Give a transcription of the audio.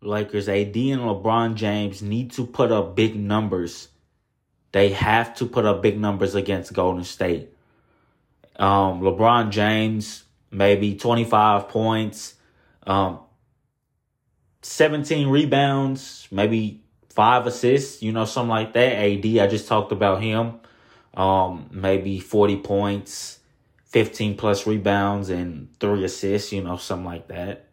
Lakers, AD and LeBron James need to put up big numbers. They have to put up big numbers against Golden State. Um, LeBron James, maybe 25 points, um, 17 rebounds, maybe five assists, you know, something like that. AD, I just talked about him. Um, maybe 40 points, 15 plus rebounds, and three assists, you know, something like that.